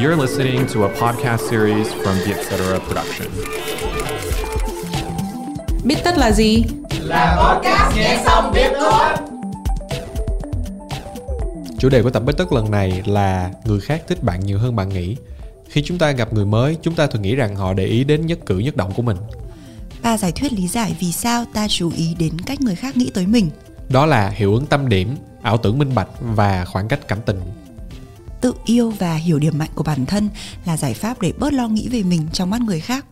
You're listening to a podcast series from the Etc. Production. Biết tất là gì? Chủ đề của tập Bết Tất lần này là người khác thích bạn nhiều hơn bạn nghĩ. Khi chúng ta gặp người mới, chúng ta thường nghĩ rằng họ để ý đến nhất cử nhất động của mình. Ba giải thuyết lý giải vì sao ta chú ý đến cách người khác nghĩ tới mình. Đó là hiệu ứng tâm điểm, ảo tưởng minh bạch và khoảng cách cảm tình. Tự yêu và hiểu điểm mạnh của bản thân là giải pháp để bớt lo nghĩ về mình trong mắt người khác.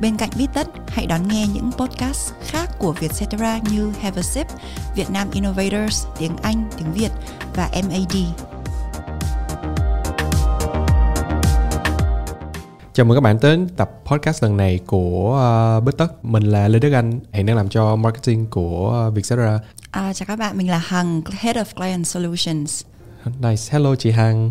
Bên cạnh Biết Tất, hãy đón nghe những podcast khác của Vietcetera như Have a Sip, Việt Nam Innovators, tiếng Anh, tiếng Việt và MAD. Chào mừng các bạn đến tập podcast lần này của uh, Bết Tất. Mình là Lê Đức Anh, hiện đang làm cho marketing của Vietcetera. À, chào các bạn, mình là Hằng, Head of Client Solutions. Nice, hello chị Hằng.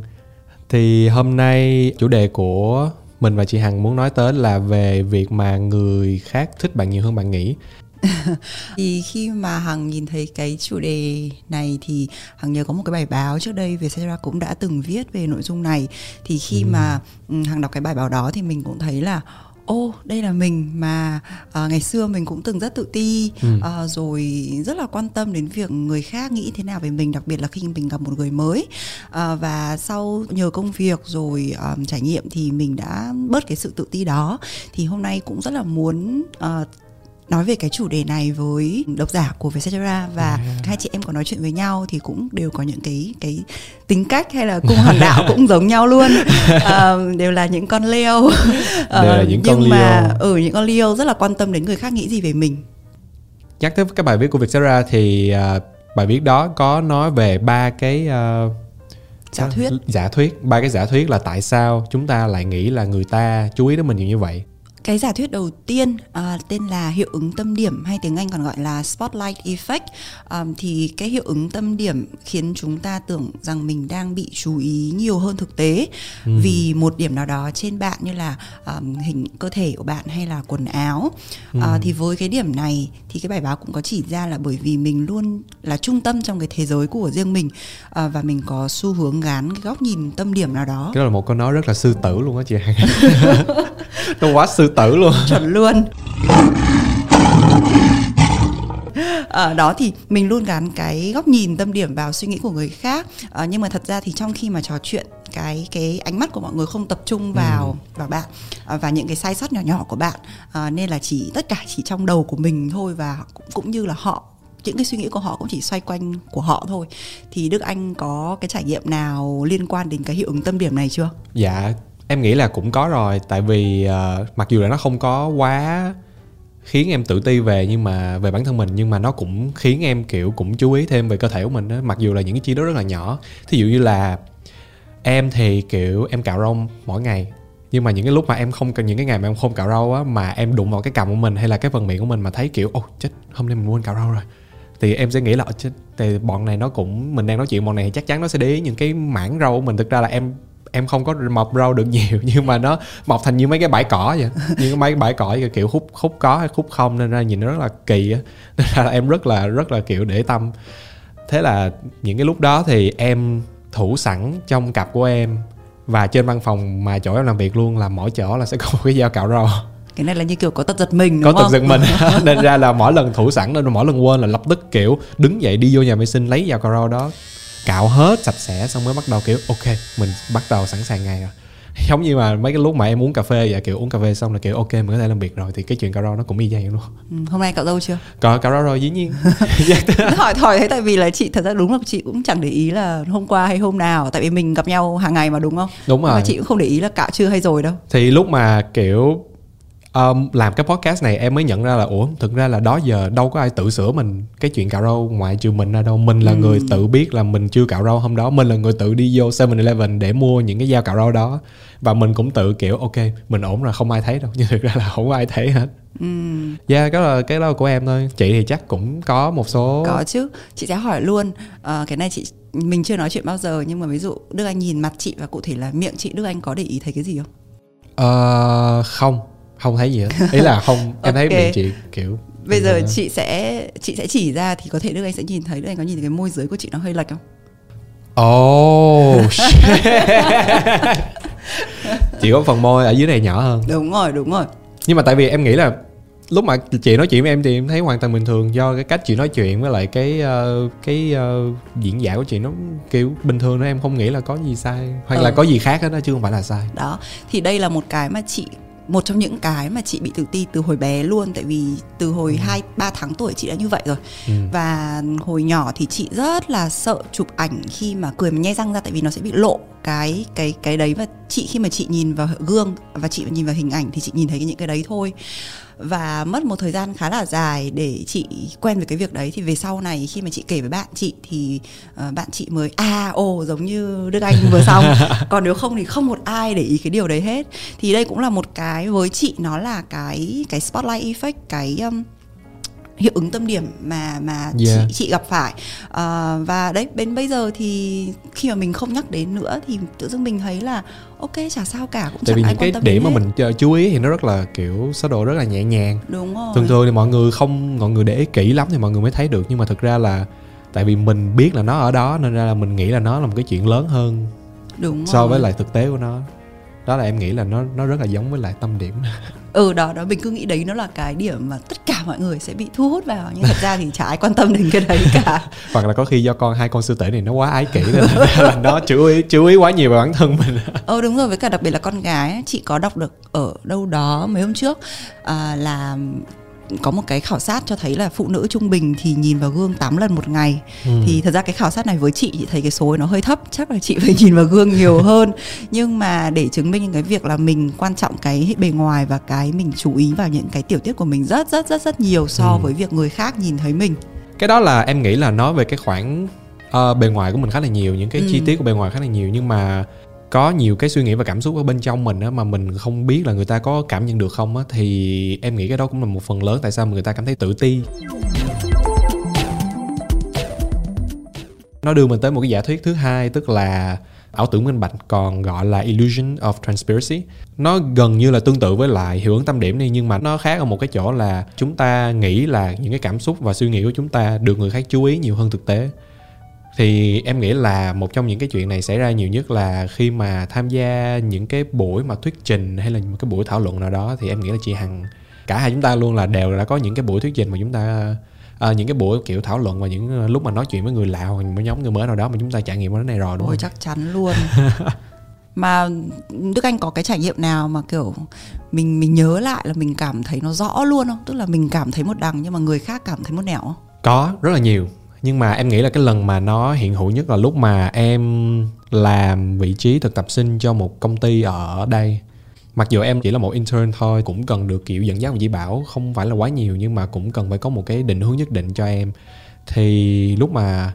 Thì hôm nay chủ đề của mình và chị Hằng muốn nói tới là về việc mà người khác thích bạn nhiều hơn bạn nghĩ. Thì khi mà Hằng nhìn thấy cái chủ đề này thì Hằng nhớ có một cái bài báo trước đây Vietcetera cũng đã từng viết về nội dung này. Thì khi mà ừ, Hằng đọc cái bài báo đó thì mình cũng thấy là ô đây là mình mà à, ngày xưa mình cũng từng rất tự ti Ừ. à, rồi rất là quan tâm đến việc người khác nghĩ thế nào về mình đặc biệt là khi mình gặp một người mới à, và sau nhờ công việc rồi à, trải nghiệm thì mình đã bớt cái sự tự ti đó thì hôm nay cũng rất là muốn à, nói về cái chủ đề này với độc giả của Vietcetera và hai chị em có nói chuyện với nhau thì cũng đều có những cái cái tính cách hay là cung hoàng đạo cũng giống nhau luôn. Ờ, đều là những con Leo. Đều là những con nhưng mà Leo. ừ những con Leo rất là quan tâm đến người khác nghĩ gì về mình. Nhắc tới cái bài viết của Vietcetera thì uh, bài viết đó có nói về ba cái uh, giả thuyết. Giả thuyết. Ba cái giả thuyết là tại sao chúng ta lại nghĩ là người ta chú ý đến mình nhiều như vậy Cái giả thuyết đầu tiên à, tên là hiệu ứng tâm điểm hay tiếng Anh còn gọi là spotlight effect à, thì cái hiệu ứng tâm điểm khiến chúng ta tưởng rằng mình đang bị chú ý nhiều hơn thực tế. Vì một điểm nào đó trên bạn như là à, hình cơ thể của bạn hay là quần áo. À, thì với cái điểm này thì cái bài báo cũng có chỉ ra là bởi vì mình luôn là trung tâm trong cái thế giới của riêng mình à, và mình có xu hướng gán cái góc nhìn tâm điểm nào đó. Cái đó là một câu nói rất là sư tử luôn á chị. Hằng nó quá sư tử luôn. Chuẩn luôn. Ở đó thì mình luôn gắn cái góc nhìn tâm điểm vào suy nghĩ của người khác. Ờ, nhưng mà thật ra thì trong khi mà trò chuyện cái cái ánh mắt của mọi người không tập trung vào vào bạn ờ, và những cái sai sót nhỏ nhỏ của bạn Ờ, nên là chỉ tất cả chỉ trong đầu của mình thôi và cũng, cũng như là họ những cái suy nghĩ của họ cũng chỉ xoay quanh của họ thôi. Thì Đức Anh có cái trải nghiệm nào liên quan đến cái hiệu ứng tâm điểm này chưa? dạ em nghĩ là cũng có rồi tại vì uh, mặc dù là nó không có quá khiến em tự ti về nhưng mà về bản thân mình nhưng mà nó cũng khiến em kiểu cũng chú ý thêm về cơ thể của mình đó mặc dù là những cái chi đó rất là nhỏ. Thí dụ như là em thì kiểu em cạo râu mỗi ngày. Nhưng mà những cái lúc mà em không cần những cái ngày mà em không cạo râu á mà em đụng vào cái cằm của mình hay là cái phần miệng của mình mà thấy kiểu ồ chết hôm nay mình quên cạo râu rồi. Thì em sẽ nghĩ là ờ, chết. Thì bọn này nó cũng mình đang nói chuyện bọn này thì chắc chắn nó sẽ để ý những cái mảng râu của mình. Thực ra là em em không có mọc râu được nhiều nhưng mà nó mọc thành như mấy cái bãi cỏ vậy. Như mấy cái bãi cỏ kiểu- kiểu khúc khúc có hay khúc không nên ra nhìn nó rất là kỳ á. Nên ra là em rất là rất là kiểu để tâm. Thế là những cái lúc đó thì em thủ sẵn trong cặp của em và trên văn phòng mà chỗ em làm việc luôn là mỗi chỗ là sẽ có một cái dao cạo râu. Cái này là như kiểu có tật giật mình có đúng tật không? giật mình. Nên ra là mỗi lần thủ sẵn nên mỗi lần quên là lập tức kiểu đứng dậy đi vô nhà vệ sinh lấy dao cạo râu đó cạo hết sạch sẽ xong mới bắt đầu kiểu ok mình bắt đầu sẵn sàng ngày rồi giống như mà mấy cái lúc mà em uống cà phê vậy kiểu uống cà phê xong là kiểu ok mình có thể làm việc rồi thì cái chuyện cạo râu nó cũng y chang luôn Ừ, hôm nay cậu dâu chưa? có cạo râu rồi dĩ nhiên hỏi hỏi thế tại vì là chị thật ra đúng là chị cũng chẳng để ý là hôm qua hay hôm nào tại vì mình gặp nhau hàng ngày mà đúng không? đúng rồi Mà chị cũng không để ý là cạo chưa hay rồi đâu. thì lúc mà kiểu um, làm cái podcast này em mới nhận ra là ủa thực ra là đó giờ đâu có ai tự sửa mình cái chuyện cạo râu ngoại trừ mình ra đâu. Mình là người tự biết là mình chưa cạo râu hôm đó. Mình là người tự đi vô 7-Eleven để mua những cái dao cạo râu đó. Và mình cũng tự kiểu ok mình ổn rồi không ai thấy đâu. Nhưng thực ra là không có ai thấy hết. Ừm, yeah cái là cái đó của em thôi. Chị thì chắc cũng có một số có chứ. Chị sẽ hỏi luôn. Ờ, cái này chị mình chưa nói chuyện bao giờ. Nhưng mà ví dụ Đức Anh nhìn mặt chị và cụ thể là miệng chị Đức Anh có để ý thấy cái gì không? Ờ, không không thấy gì hết. Ý là không em thấy Ok. miệng chị kiểu bây giờ chị sẽ chị sẽ chỉ ra thì có thể Đức Anh sẽ nhìn thấy Đức Anh có nhìn thấy cái môi dưới của chị nó hơi lệch không? Oh shit. Chỉ có phần môi ở dưới này nhỏ hơn. Đúng rồi đúng rồi. Nhưng mà tại vì em nghĩ là Lúc mà chị nói chuyện với em thì em thấy hoàn toàn bình thường Do cái cách chị nói chuyện với lại cái ờ, cái ờ, diễn giải của chị nó kiểu bình thường đó Em không nghĩ là có gì sai. Hoặc là Ừ. có gì khác hết đó chứ không phải là sai. Đó thì đây là một cái mà chị một trong những cái mà chị bị tự ti từ hồi bé luôn tại vì từ hồi hai ba tháng tuổi chị đã như vậy rồi. Ừ. và hồi nhỏ thì chị rất là sợ chụp ảnh khi mà cười mà nhe răng ra tại vì nó sẽ bị lộ cái cái cái đấy và chị khi mà chị nhìn vào gương và chị nhìn vào hình ảnh thì chị nhìn thấy những cái đấy thôi. Và mất một thời gian khá là dài để chị quen với cái việc đấy. Thì về sau này khi mà chị kể với bạn chị thì ờ, bạn chị mới à ồ giống như Đức Anh vừa xong. Còn nếu không thì không một ai để ý cái điều đấy hết. Thì đây cũng là một cái với chị nó là cái cái spotlight effect cái um, hiệu ứng tâm điểm mà mà Yeah. chị chị gặp phải. Ờ, và đấy đến bây giờ thì khi mà mình không nhắc đến nữa thì tự dưng mình thấy là ok chả sao cả cũng Tại vì những cái điểm mà hết. mình ch- chú ý thì nó rất là kiểu số độ rất là nhẹ nhàng. Đúng rồi. Thường thường thì mọi người không mọi người để ý kỹ lắm thì mọi người mới thấy được nhưng mà thực ra là tại vì mình biết là nó ở đó nên ra là mình nghĩ là nó là một cái chuyện lớn hơn đúng so với lại thực tế của nó. Đó là em nghĩ là nó nó rất là giống với lại tâm điểm ừ đó đó mình cứ nghĩ đấy nó là cái điểm mà tất cả mọi người sẽ bị thu hút vào. Nhưng thật ra thì chả ai quan tâm đến cái đấy cả. Hoặc là có khi do con hai con sư tử này nó quá ái kỷ nên là nó chú ý chú ý quá nhiều về bản thân mình. Ờ đúng rồi với cả đặc biệt là con gái chị có đọc được ở đâu đó mấy hôm trước à, là có một cái khảo sát cho thấy là phụ nữ trung bình thì nhìn vào gương 8 lần một ngày Ừ. thì thật ra cái khảo sát này với chị chị thấy cái số nó hơi thấp chắc là chị phải nhìn vào gương nhiều hơn nhưng mà để chứng minh cái việc là mình quan trọng cái bề ngoài và cái mình chú ý vào những cái tiểu tiết của mình rất rất rất rất nhiều so Ừ. với việc người khác nhìn thấy mình cái đó là em nghĩ là nói về cái khoảng ờ, bề ngoài của mình khá là nhiều những cái Ừ. chi tiết của bề ngoài khá là nhiều nhưng mà có nhiều cái suy nghĩ và cảm xúc ở bên trong mình á, mà mình không biết là người ta có cảm nhận được không á, thì em nghĩ cái đó cũng là một phần lớn tại sao người ta cảm thấy tự ti. Nó đưa mình tới một cái giả thuyết thứ hai, tức là ảo tưởng minh bạch, còn gọi là illusion of transparency. Nó gần như là tương tự với lại hiệu ứng tâm điểm này nhưng mà nó khác ở một cái chỗ là chúng ta nghĩ là những cái cảm xúc và suy nghĩ của chúng ta được người khác chú ý nhiều hơn thực tế thì em nghĩ là một trong những cái chuyện này xảy ra nhiều nhất là khi mà tham gia những cái buổi mà thuyết trình hay là một cái buổi thảo luận nào đó thì em nghĩ là chị hằng cả hai chúng ta luôn là đều đã có những cái buổi thuyết trình mà chúng ta à, những cái buổi kiểu thảo luận và những ờ, lúc mà nói chuyện với người lạ hoặc một nhóm người mới nào đó mà chúng ta trải nghiệm cái này rồi đúng Ôi không? chắc chắn luôn mà Đức Anh có cái trải nghiệm nào mà kiểu mình mình nhớ lại là mình cảm thấy nó rõ luôn không tức là mình cảm thấy một đằng nhưng mà người khác cảm thấy một nẻo không? Có rất là nhiều nhưng mà em nghĩ là cái lần mà nó hiện hữu nhất là lúc mà em làm vị trí thực tập sinh cho một công ty ở đây. Mặc dù em chỉ là một intern thôi, cũng cần được kiểu dẫn dắt và chỉ bảo, không phải là quá nhiều, nhưng mà cũng cần phải có một cái định hướng nhất định cho em. Thì lúc mà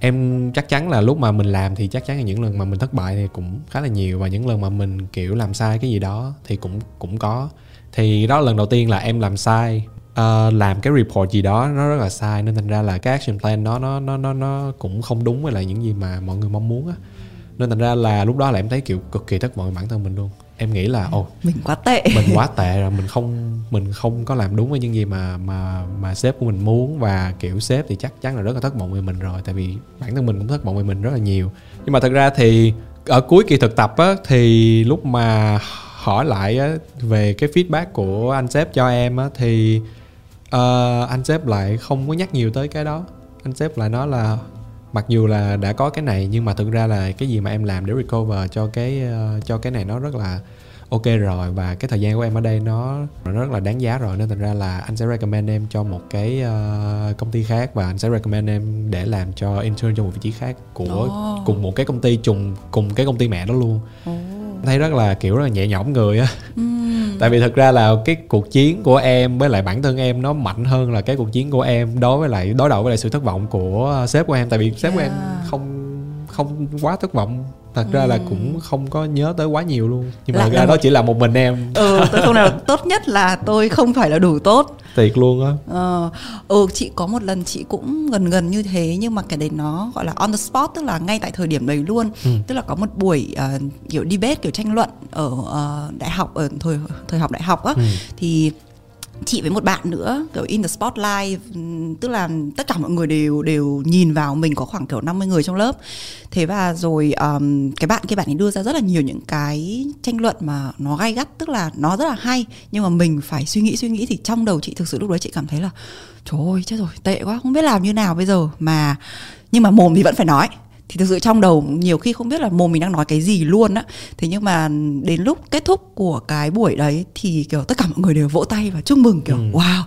em chắc chắn là lúc mà mình làm thì chắc chắn là những lần mà mình thất bại thì cũng khá là nhiều, và những lần mà mình kiểu làm sai cái gì đó thì cũng cũng có. Thì đó là lần đầu tiên là em làm sai ờ, làm cái report gì đó nó rất là sai nên thành ra là cái action plan đó nó nó nó nó cũng không đúng với lại những gì mà mọi người mong muốn á. Nên thành ra là lúc đó là em thấy kiểu cực kỳ thất vọng về bản thân mình luôn. Em nghĩ là ồ mình quá tệ. mình quá tệ rồi mình không mình không có làm đúng với những gì mà mà mà sếp của mình muốn. Và kiểu sếp thì chắc chắn là rất là thất vọng về mình rồi tại vì bản thân mình cũng thất vọng về mình rất là nhiều. Nhưng mà thật ra thì ở cuối kỳ thực tập á thì lúc mà hỏi lại á, về cái feedback của anh sếp cho em á thì ờ, anh sếp lại không có nhắc nhiều tới cái đó anh sếp lại nói là mặc dù là đã có cái này nhưng mà thực ra là cái gì mà em làm để recover cho cái ờ, cho cái này nó rất là ok rồi và cái thời gian của em ở đây nó nó rất là đáng giá rồi nên thành ra là anh sẽ recommend em cho một cái ờ, công ty khác và anh sẽ recommend em để làm cho intern cho một vị trí khác của Ồ. cùng một cái công ty trùng cùng cái công ty mẹ đó luôn Ồ. thấy rất là kiểu rất là nhẹ nhõm người á Ừm. Tại vì thực ra là cái cuộc chiến của em với lại bản thân em nó mạnh hơn là cái cuộc chiến của em đối với lại đối đầu với lại sự thất vọng của sếp của em tại vì sếp của em Yeah. không không quá thất vọng thật ra là cũng không có nhớ tới quá nhiều luôn. Nhưng mà là ra đó chỉ là một mình em. Ừ tôi không nào tốt nhất là tôi không phải là đủ tốt. Thiệt luôn á. Ờ, ừ chị có một lần chị cũng gần gần như thế nhưng mà cái đấy nó gọi là on the spot tức là ngay tại thời điểm đấy luôn. Ừ. tức là có một buổi ờ, kiểu debate kiểu tranh luận ở ờ, đại học ở thời thời học đại học á. Ừ. thì chị với một bạn nữa kiểu in the spotlight tức là tất cả mọi người đều đều nhìn vào mình có khoảng kiểu 50 người trong lớp. Thế và rồi um, cái bạn kia bạn ấy đưa ra rất là nhiều những cái tranh luận mà nó gay gắt tức là nó rất là hay nhưng mà mình phải suy nghĩ suy nghĩ thì trong đầu chị thực sự lúc đấy chị cảm thấy là trời ơi chết rồi tệ quá không biết làm như nào bây giờ. Mà nhưng mà mồm thì vẫn phải nói thì thực sự trong đầu nhiều khi không biết là mồm mình đang nói cái gì luôn á. Thế nhưng mà đến lúc kết thúc của cái buổi đấy thì kiểu tất cả mọi người đều vỗ tay và chúc mừng kiểu wow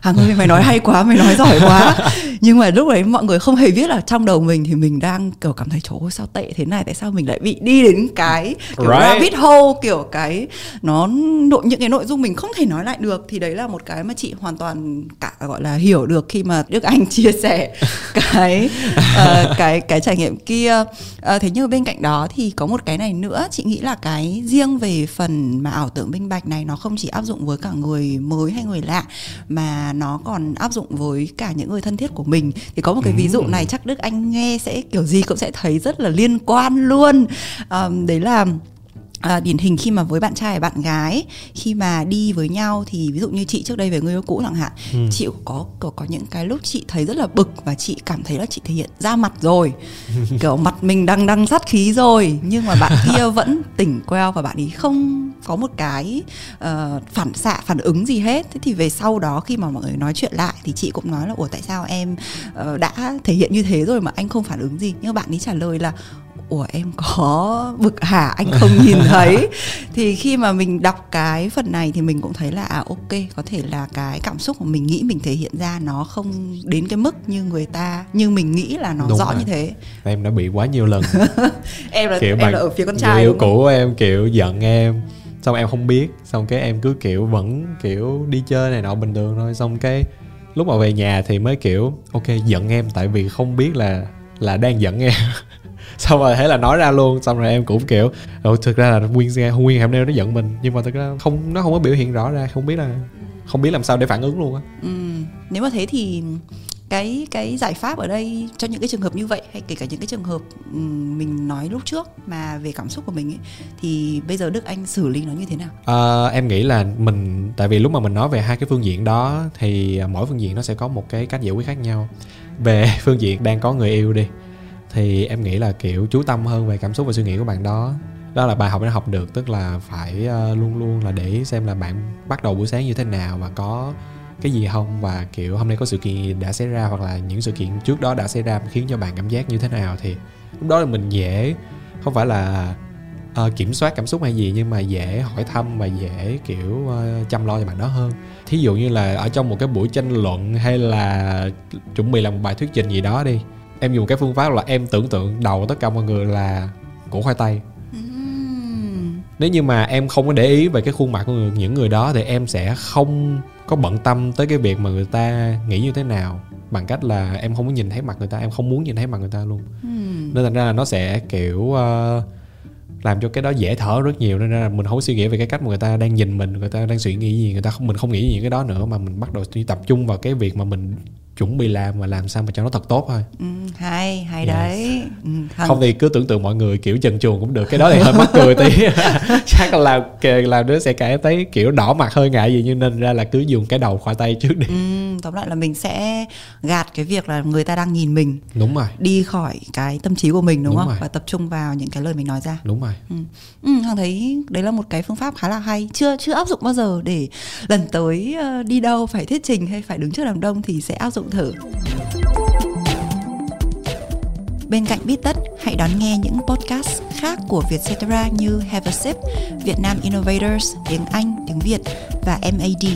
hàng ơi mày nói hay quá mày nói giỏi quá. Nhưng mà lúc đấy mọi người không hề biết là trong đầu mình thì mình đang kiểu cảm thấy ơi sao tệ thế này tại sao mình lại bị đi đến cái kiểu Right. rabbit hole kiểu cái nó nội những cái nội dung mình không thể nói lại được. Thì đấy là một cái mà chị hoàn toàn cả gọi là hiểu được khi mà Đức Anh chia sẻ cái ờ, cái cái trải nghiệm kia. Ờ, thế nhưng bên cạnh đó thì có một cái này nữa chị nghĩ là cái riêng về phần mà ảo tưởng minh bạch này nó không chỉ áp dụng với cả người mới hay người lạ mà nó còn áp dụng với cả những người thân thiết của mình. Thì có một cái ví dụ này chắc Đức Anh nghe sẽ kiểu gì cũng sẽ thấy rất là liên quan luôn. Ờm, đấy là À, điển hình khi mà với bạn trai và bạn gái khi mà đi với nhau thì ví dụ như chị trước đây về người yêu cũ chẳng hạn chị có, có có những cái lúc chị thấy rất là bực và chị cảm thấy là chị thể hiện ra mặt rồi. Kiểu mặt mình đang đang sát khí rồi nhưng mà bạn kia vẫn tỉnh queo và bạn ấy không có một cái ờ, phản xạ phản ứng gì hết. Thế thì về sau đó khi mà mọi người nói chuyện lại thì chị cũng nói là ủa tại sao em ờ, đã thể hiện như thế rồi mà anh không phản ứng gì? Nhưng mà bạn ấy trả lời là ủa em có bực hả anh không nhìn thấy? Thì khi mà mình đọc cái phần này thì mình cũng thấy là à ok có thể là cái cảm xúc của mình nghĩ mình thể hiện ra nó không đến cái mức như người ta như mình nghĩ là nó Đúng rõ rồi. như thế. Em đã bị quá nhiều lần. Em là kiểu em là ở phía con người trai yêu đúng không? cũ của em kiểu giận em xong em không biết xong cái em cứ kiểu vẫn kiểu đi chơi này nọ bình thường thôi. Xong cái lúc mà về nhà thì mới kiểu ok giận em tại vì không biết là là đang giận em xong rồi thế là nói ra luôn xong rồi em cũng kiểu ừ, thực ra là nguyên nguyên hôm nay nó giận mình nhưng mà thực ra không nó không có biểu hiện rõ ra không biết là không biết làm sao để phản ứng luôn á Ừ, nếu mà thế thì cái cái giải pháp ở đây cho những cái trường hợp như vậy hay kể cả những cái trường hợp ừm, mình nói lúc trước mà về cảm xúc của mình ấy thì bây giờ Đức Anh xử lý nó như thế nào? Ờ, em nghĩ là mình tại vì lúc mà mình nói về hai cái phương diện đó thì à, mỗi phương diện nó sẽ có một cái cách giải quyết khác nhau về phương diện đang có người yêu đi thì em nghĩ là kiểu chú tâm hơn về cảm xúc và suy nghĩ của bạn đó. Đó là bài học đã học được tức là phải ờ, luôn luôn là để xem là bạn bắt đầu buổi sáng như thế nào và có cái gì không và kiểu hôm nay có sự kiện đã xảy ra hoặc là những sự kiện trước đó đã xảy ra khiến cho bạn cảm giác như thế nào thì lúc đó là mình dễ không phải là uh, kiểm soát cảm xúc hay gì nhưng mà dễ hỏi thăm và dễ kiểu uh, chăm lo cho bạn đó hơn. Thí dụ như là ở trong một cái buổi tranh luận hay là chuẩn bị làm một bài thuyết trình gì đó đi em dùng cái phương pháp là em tưởng tượng đầu tất cả mọi người là củ khoai tây. Ừm, nếu như mà em không có để ý về cái khuôn mặt của người, những người đó thì em sẽ không có bận tâm tới cái việc mà người ta nghĩ như thế nào bằng cách là em không có nhìn thấy mặt người ta em không muốn nhìn thấy mặt người ta luôn. Ừm. nên thành ra là nó sẽ kiểu ờ, làm cho cái đó dễ thở rất nhiều. Nên là mình không suy nghĩ về cái cách mà người ta đang nhìn mình người ta đang suy nghĩ gì người ta không mình không nghĩ những cái đó nữa mà mình bắt đầu tập trung vào cái việc mà mình chuẩn bị làm và làm sao mà cho nó thật tốt thôi. Ừm, hay hay Yes. đấy. Hằng- không thì cứ tưởng tượng mọi người kiểu trần truồng cũng được cái đó thì hơi mắc cười tí. Chắc là làm làm đứa sẽ cảm thấy kiểu đỏ mặt hơi ngại gì nhưng nên ra là cứ dùng cái đầu khoai tây trước đi. Ừm, tóm lại là mình sẽ gạt cái việc là người ta đang nhìn mình đúng rồi. đi khỏi cái tâm trí của mình đúng, Đúng không? rồi. và tập trung vào những cái lời mình nói ra. Đúng rồi. Ừ, Hằng thấy đấy là một cái phương pháp khá là hay. Chưa chưa áp dụng bao giờ để lần tới ờ, đi đâu phải thuyết trình hay phải đứng trước đám đông thì sẽ áp dụng thử Bên cạnh Biết Tất, hãy đón nghe những podcast khác của Vietcetera như Have a Sip, Việt Nam Innovators, tiếng Anh, tiếng Việt và MAD.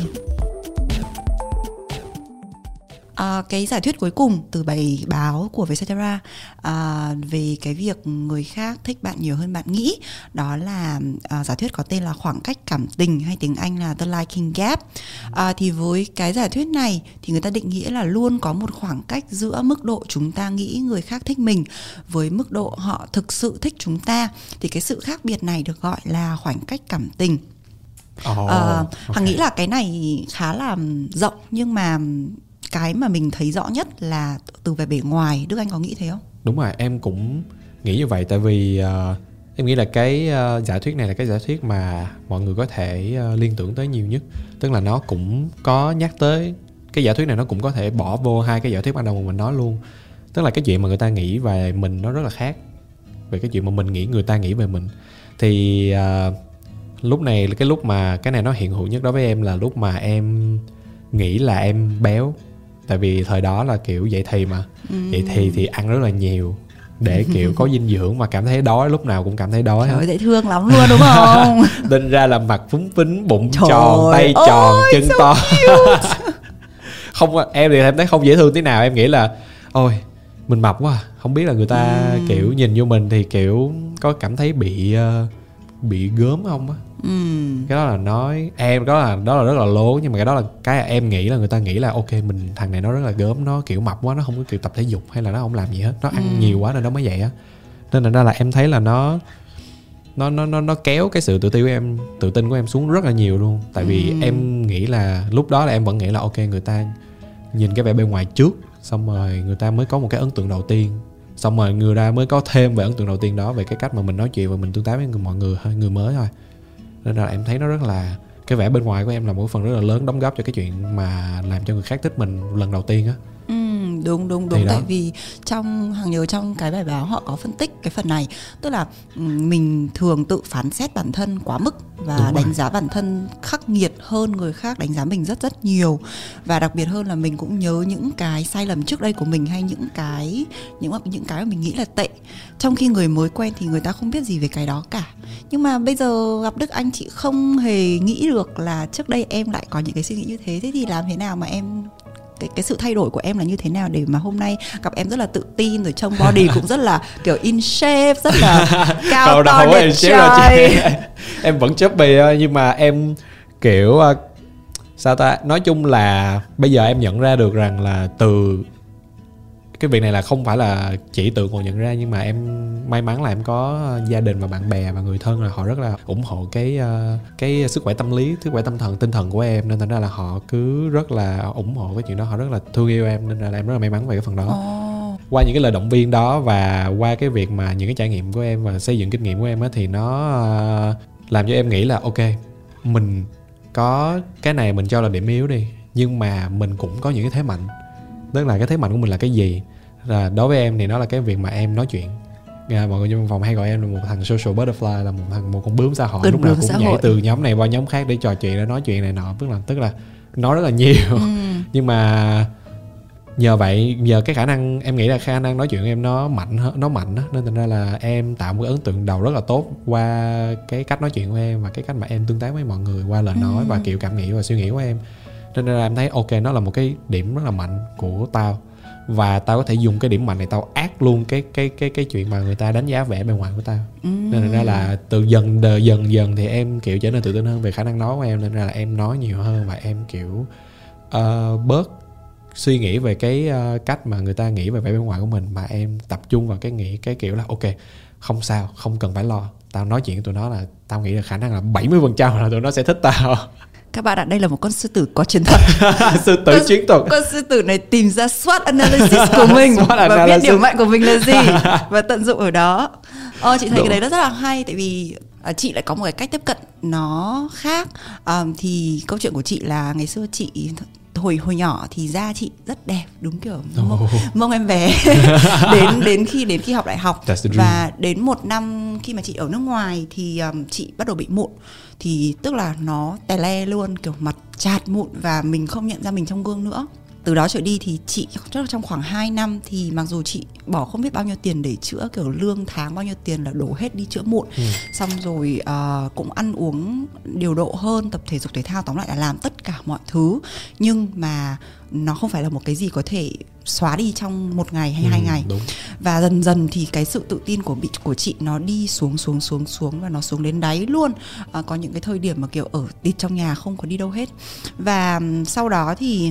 À, cái giả thuyết cuối cùng từ bài báo của Vietcetera à, về cái việc người khác thích bạn nhiều hơn bạn nghĩ đó là à, giả thuyết có tên là khoảng cách cảm tình hay tiếng Anh là the liking gap. À, thì với cái giả thuyết này thì người ta định nghĩa là luôn có một khoảng cách giữa mức độ chúng ta nghĩ người khác thích mình với mức độ họ thực sự thích chúng ta. Thì cái sự khác biệt này được gọi là khoảng cách cảm tình. Oh, Ờ, Hằng nghĩ là cái này khá là rộng nhưng mà cái mà mình thấy rõ nhất là từ về bề ngoài. Đức Anh có nghĩ thế không? đúng rồi em cũng nghĩ như vậy. Tại vì uh, em nghĩ là cái uh, giả thuyết này là cái giả thuyết mà mọi người có thể uh, liên tưởng tới nhiều nhất. Tức là nó cũng có nhắc tới cái giả thuyết này nó cũng có thể bỏ vô hai cái giả thuyết ban đầu mà mình nói luôn. Tức là cái chuyện mà người ta nghĩ về mình nó rất là khác về cái chuyện mà mình nghĩ người ta nghĩ về mình. Thì uh, lúc này cái lúc mà cái này nó hiện hữu nhất đối với em là lúc mà em nghĩ là em béo tại vì thời đó là kiểu dậy thì mà ừ. dậy thì thì ăn rất là nhiều để kiểu có dinh dưỡng mà cảm thấy đói lúc nào cũng cảm thấy đói Trời dễ thương lắm luôn đúng không Đinh ra là mặt phúng phính bụng Trời tròn tay ôi, tròn chân so to không em thì em thấy không dễ thương tí nào em nghĩ là ôi mình mập quá à. không biết là người ta ừ. kiểu nhìn vô mình thì kiểu có cảm thấy bị uh, bị gớm không á ừ. cái đó là nói em đó là đó là rất là lố nhưng mà cái đó là cái em nghĩ là người ta nghĩ là ok mình thằng này nó rất là gớm nó kiểu mập quá nó không có kiểu tập thể dục hay là nó không làm gì hết nó ăn ừ. nhiều quá nên nó mới vậy á nên là, là em thấy là nó nó nó nó nó kéo cái sự tự tin của em tự tin của em xuống rất là nhiều luôn tại vì ừ. em nghĩ là lúc đó là em vẫn nghĩ là ok người ta nhìn cái vẻ bên ngoài trước xong rồi người ta mới có một cái ấn tượng đầu tiên xong rồi người ta mới có thêm về ấn tượng đầu tiên đó về cái cách mà mình nói chuyện và mình tương tác với mọi người người mới thôi nên là em thấy nó rất là cái vẻ bên ngoài của em là một phần rất là lớn đóng góp cho cái chuyện mà làm cho người khác thích mình lần đầu tiên á. Ừ, đúng đúng đúng. Tại vì trong hàng nhớ trong cái bài báo họ có phân tích cái phần này. Tức là ừ, mình thường tự phán xét bản thân quá mức và đánh giá bản thân khắc nghiệt hơn người khác đánh giá mình rất rất nhiều. Và đặc biệt hơn là mình cũng nhớ những cái sai lầm trước đây của mình hay những cái những những cái mà mình nghĩ là tệ. Trong khi người mới quen thì người ta không biết gì về cái đó cả. Nhưng mà bây giờ gặp đức anh chị không hề nghĩ được là trước đây em lại có những cái suy nghĩ như thế. Thế thì làm thế nào mà em cái cái sự thay đổi của em là như thế nào để mà hôm nay gặp em rất là tự tin rồi trông body cũng rất là kiểu in shape rất là cao to đẹp trai. Em vẫn chubby nhưng mà em kiểu ờ, sao ta nói chung là bây giờ em nhận ra được rằng là từ cái việc này là không phải là chỉ tự ngồi nhận ra nhưng mà em may mắn là em có gia đình và bạn bè và người thân là họ rất là ủng hộ cái ờ, cái sức khỏe tâm lý sức khỏe tâm thần tinh thần của em. Nên thành ra là họ cứ rất là ủng hộ cái chuyện đó họ rất là thương yêu em nên là em rất là may mắn về cái phần đó. Oh. qua những cái lời động viên đó và qua cái việc mà những cái trải nghiệm của em và xây dựng kinh nghiệm của em á thì nó ờ, làm cho em nghĩ là ok mình có cái này mình cho là điểm yếu đi nhưng mà mình cũng có những cái thế mạnh tức là cái thế mạnh của mình là cái gì là đối với em thì nó là cái việc mà em nói chuyện à, mọi người trong phòng hay gọi em là một thằng social butterfly là một thằng một con bướm xã hội lúc nào cũng nhảy hội. từ nhóm này qua nhóm khác để trò chuyện để nói chuyện này nọ tức là tức là nói rất là nhiều ừ. nhưng mà nhờ vậy nhờ cái khả năng em nghĩ là khả năng nói chuyện của em nó mạnh nó mạnh đó nên thành ra là em tạo một ấn tượng đầu rất là tốt qua cái cách nói chuyện của em và cái cách mà em tương tác với mọi người qua lời nói ừ. và kiểu cảm nghĩ và suy nghĩ của em nên là em thấy ok nó là một cái điểm rất là mạnh của tao. Và tao có thể dùng cái điểm mạnh này tao ác luôn cái cái cái cái chuyện mà người ta đánh giá vẻ bề ngoài của tao. Ừ. nên ra là từ dần đờ, dần dần thì em kiểu trở nên tự tin hơn về khả năng nói của em. Nên ra là em nói nhiều hơn và em kiểu uh, bớt suy nghĩ về cái uh, cách mà người ta nghĩ về vẻ bên ngoài của mình. Mà em tập trung vào cái nghĩ cái kiểu là ok không sao không cần phải lo. Tao nói chuyện với tụi nó là tao nghĩ là khả năng là 70% là tụi nó sẽ thích tao các bạn ạ đây là một con sư tử có chiến thuật sư tử con, chiến thuật con sư tử này tìm ra SWOT analysis của mình SWOT và analysis. biết điểm mạnh của mình là gì và tận dụng ở đó ờ, chị thấy Đúng. cái đấy rất là hay tại vì à, chị lại có một cái cách tiếp cận nó khác à, thì câu chuyện của chị là ngày xưa chị hồi hồi nhỏ thì da chị rất đẹp đúng kiểu mông, oh. mông em bé. Đến đến khi đến khi học đại học và đến một năm khi mà chị ở nước ngoài thì um, chị bắt đầu bị mụn. Thì tức là nó tè le luôn kiểu mặt chạt mụn và mình không nhận ra mình trong gương nữa từ đó trở đi thì chị chắc là trong khoảng 2 năm thì mặc dù chị bỏ không biết bao nhiêu tiền để chữa kiểu lương tháng bao nhiêu tiền là đổ hết đi chữa mụn ừ. xong rồi uh, cũng ăn uống điều độ hơn tập thể dục thể thao tóm lại là làm tất cả mọi thứ. Nhưng mà nó không phải là một cái gì có thể xóa đi trong một ngày hay ừ, hai ngày. đúng. và dần dần thì cái sự tự tin của bị của chị nó đi xuống xuống xuống xuống và nó xuống đến đáy luôn. À, có những cái thời điểm mà kiểu ở tịt trong nhà không có đi đâu hết. Và sau đó thì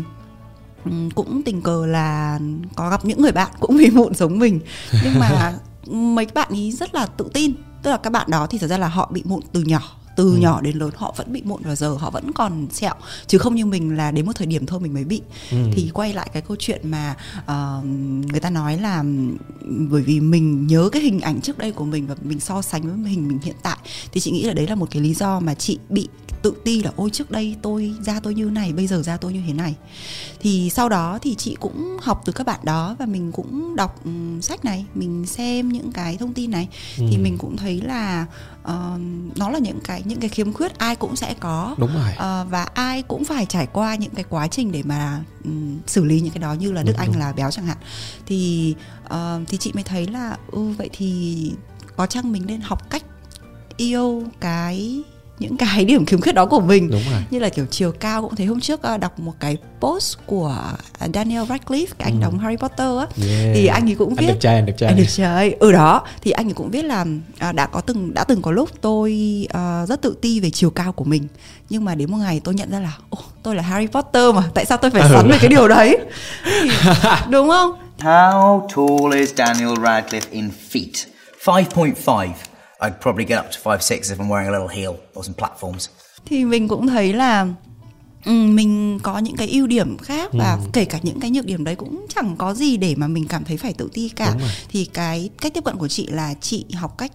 cũng tình cờ là có gặp những người bạn cũng bị mụn giống mình. Nhưng mà mấy bạn ý rất là tự tin. Tức là các bạn đó thì thật ra là họ bị mụn từ nhỏ từ ừ. nhỏ đến lớn họ vẫn bị mụn và giờ họ vẫn còn sẹo chứ không như mình là đến một thời điểm thôi mình mới bị ừ. thì quay lại cái câu chuyện mà uh, người ta nói là bởi vì mình nhớ cái hình ảnh trước đây của mình và mình so sánh với hình mình hiện tại thì chị nghĩ là đấy là một cái lý do mà chị bị tự ti là ôi trước đây tôi ra tôi như này bây giờ ra tôi như thế này thì sau đó thì chị cũng học từ các bạn đó và mình cũng đọc um, sách này mình xem những cái thông tin này ừ. thì mình cũng thấy là uh, nó là những cái những cái khiếm khuyết ai cũng sẽ có. Đúng rồi. Uh, và ai cũng phải trải qua những cái quá trình để mà um, xử lý những cái đó như là đức đúng, anh đúng. là béo chẳng hạn. Thì uh, thì chị mới thấy là ừ vậy thì có chăng mình nên học cách yêu cái những cái điểm khiếm khuyết đó của mình. Đúng rồi. như là kiểu chiều cao cũng thấy hôm trước uh, đọc một cái post của à, Daniel Radcliffe cái anh ừ. đóng Harry Potter á yeah. thì anh ấy cũng viết anh đẹp trai anh đẹp trai. anh đẹp trai. Ừ đó. Thì anh ấy cũng viết là uh, đã có từng đã từng có lúc tôi uh, rất tự ti về chiều cao của mình. Nhưng mà đến một ngày tôi nhận ra là oh, tôi là Harry Potter mà tại sao tôi phải sắn về cái điều đấy? Thì, đúng không? How tall is Daniel Radcliffe in feet? 5.5 I'd probably get up to five six if I'm wearing a little heel or some platforms. Thì mình cũng thấy là Ừ, mình có những cái ưu điểm khác và ừ. kể cả những cái nhược điểm đấy cũng chẳng có gì để mà mình cảm thấy phải tự ti cả thì cái cách tiếp cận của chị là chị học cách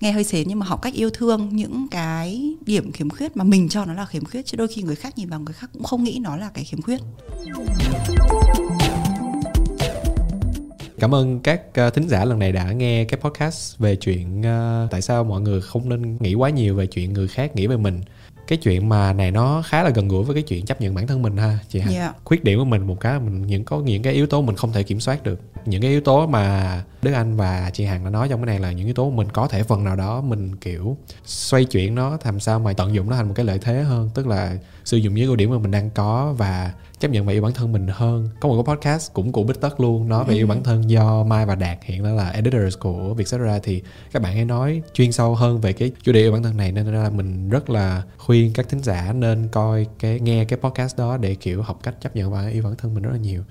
nghe hơi xến nhưng mà học cách yêu thương những cái điểm khiếm khuyết mà mình cho nó là khiếm khuyết chứ đôi khi người khác nhìn vào người khác cũng không nghĩ nó là cái khiếm khuyết Cảm ơn các uh, thính giả lần này đã nghe cái podcast về chuyện uh, tại sao mọi người không nên nghĩ quá nhiều về chuyện người khác nghĩ về mình. Cái chuyện mà này nó khá là gần gũi với cái chuyện chấp nhận bản thân mình ha chị ha. Yeah. Khuyết điểm của mình một cái mình những có những cái yếu tố mình không thể kiểm soát được. Những cái yếu tố mà Đức Anh và chị Hằng đã nói trong cái này là những yếu tố mình có thể phần nào đó mình kiểu xoay chuyển nó làm sao mà tận dụng nó thành một cái lợi thế hơn, tức là sử dụng những ưu điểm mà mình đang có và chấp nhận và yêu bản thân mình hơn. Có một cái podcast cũng của bích tất luôn, nói về yêu bản thân do mai và đạt, hiện đó là editors của vietcetera. Thì các bạn ấy nói chuyên sâu hơn về cái chủ đề yêu bản thân này, nên là mình rất là khuyên các thính giả nên coi cái, nghe cái podcast đó để, kiểu, học cách chấp nhận và yêu bản thân mình rất là nhiều.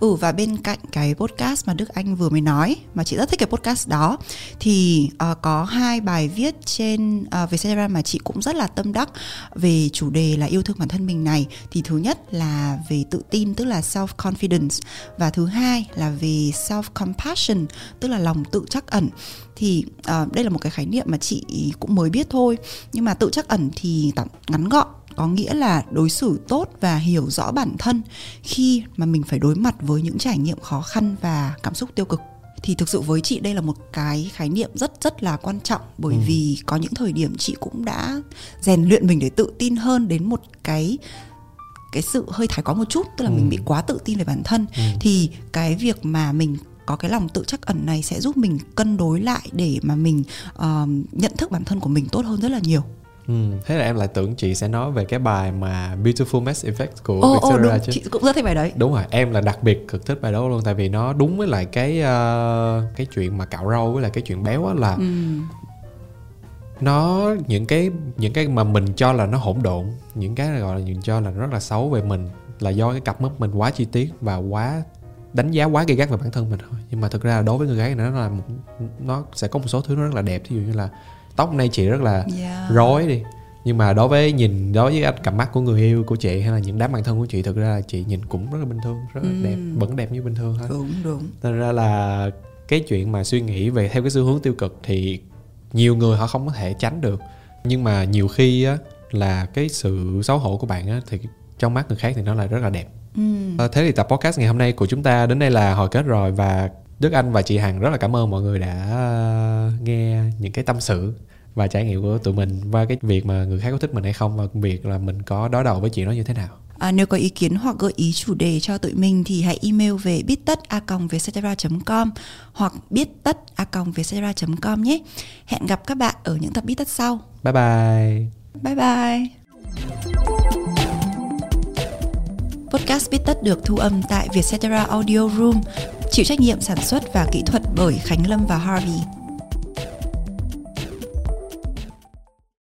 Ừ và bên cạnh cái podcast mà Đức Anh vừa mới nói mà chị rất thích cái podcast đó thì uh, có hai bài viết trên uh, về Instagram mà chị cũng rất là tâm đắc về chủ đề là yêu thương bản thân mình này. Thì thứ nhất là về tự tin tức là self confidence và thứ hai là về self compassion tức là lòng tự trắc ẩn. Thì uh, đây là một cái khái niệm mà chị cũng mới biết thôi nhưng mà tự trắc ẩn thì tạm ngắn gọn có nghĩa là đối xử tốt và hiểu rõ bản thân khi mà mình phải đối mặt với những trải nghiệm khó khăn và cảm xúc tiêu cực thì thực sự với chị đây là một cái khái niệm rất rất là quan trọng bởi ừ. vì có những thời điểm chị cũng đã rèn luyện mình để tự tin hơn đến một cái cái sự hơi thái quá một chút tức là ừ. mình bị quá tự tin về bản thân ừ. thì cái việc mà mình có cái lòng tự trắc ẩn này sẽ giúp mình cân đối lại để mà mình uh, nhận thức bản thân của mình tốt hơn rất là nhiều Ừ, thế là em lại tưởng chị sẽ nói về cái bài mà Beautiful Mess Effect của oh, Victoria oh, chứ. Chị cũng rất thích bài đấy. Đúng rồi, em là đặc biệt cực thích bài đó luôn tại vì nó đúng với lại cái uh, cái chuyện mà cạo râu với lại cái chuyện béo á là ừ. nó những cái những cái mà mình cho là nó hỗn độn, những cái gọi là mình cho là rất là xấu về mình là do cái cặp mắt mình quá chi tiết và quá đánh giá quá gay gắt về bản thân mình thôi nhưng mà thực ra đối với người gái nó là một, nó sẽ có một số thứ nó rất là đẹp ví dụ như là tóc nay chị rất là yeah. rối đi nhưng mà đối với nhìn đối với cặp mắt của người yêu của chị hay là những đám bạn thân của chị thực ra là chị nhìn cũng rất là bình thường rất là ừ. đẹp vẫn đẹp như bình thường thôi đúng đúng nên ra là cái chuyện mà suy nghĩ về theo cái xu hướng tiêu cực thì nhiều người họ không có thể tránh được nhưng mà nhiều khi á là cái sự xấu hổ của bạn á thì trong mắt người khác thì nó là rất là đẹp ừ. À, thế thì tập podcast ngày hôm nay của chúng ta đến đây là hồi kết rồi và Đức Anh và chị Hằng rất là cảm ơn mọi người đã ờ, nghe những cái tâm sự và trải nghiệm của tụi mình và cái việc mà người khác có thích mình hay không và việc là mình có đối đầu với chuyện đó như thế nào. À, nếu có ý kiến hoặc gợi ý chủ đề cho tụi mình thì hãy email về biết tất a com hoặc biết tất a com nhé. Hẹn gặp các bạn ở những tập biết tất sau. Bye bye. Bye bye. Podcast Biết Tất được thu âm tại Vietcetera Audio Room, chịu trách nhiệm sản xuất và kỹ thuật bởi Khánh Lâm và Harvey.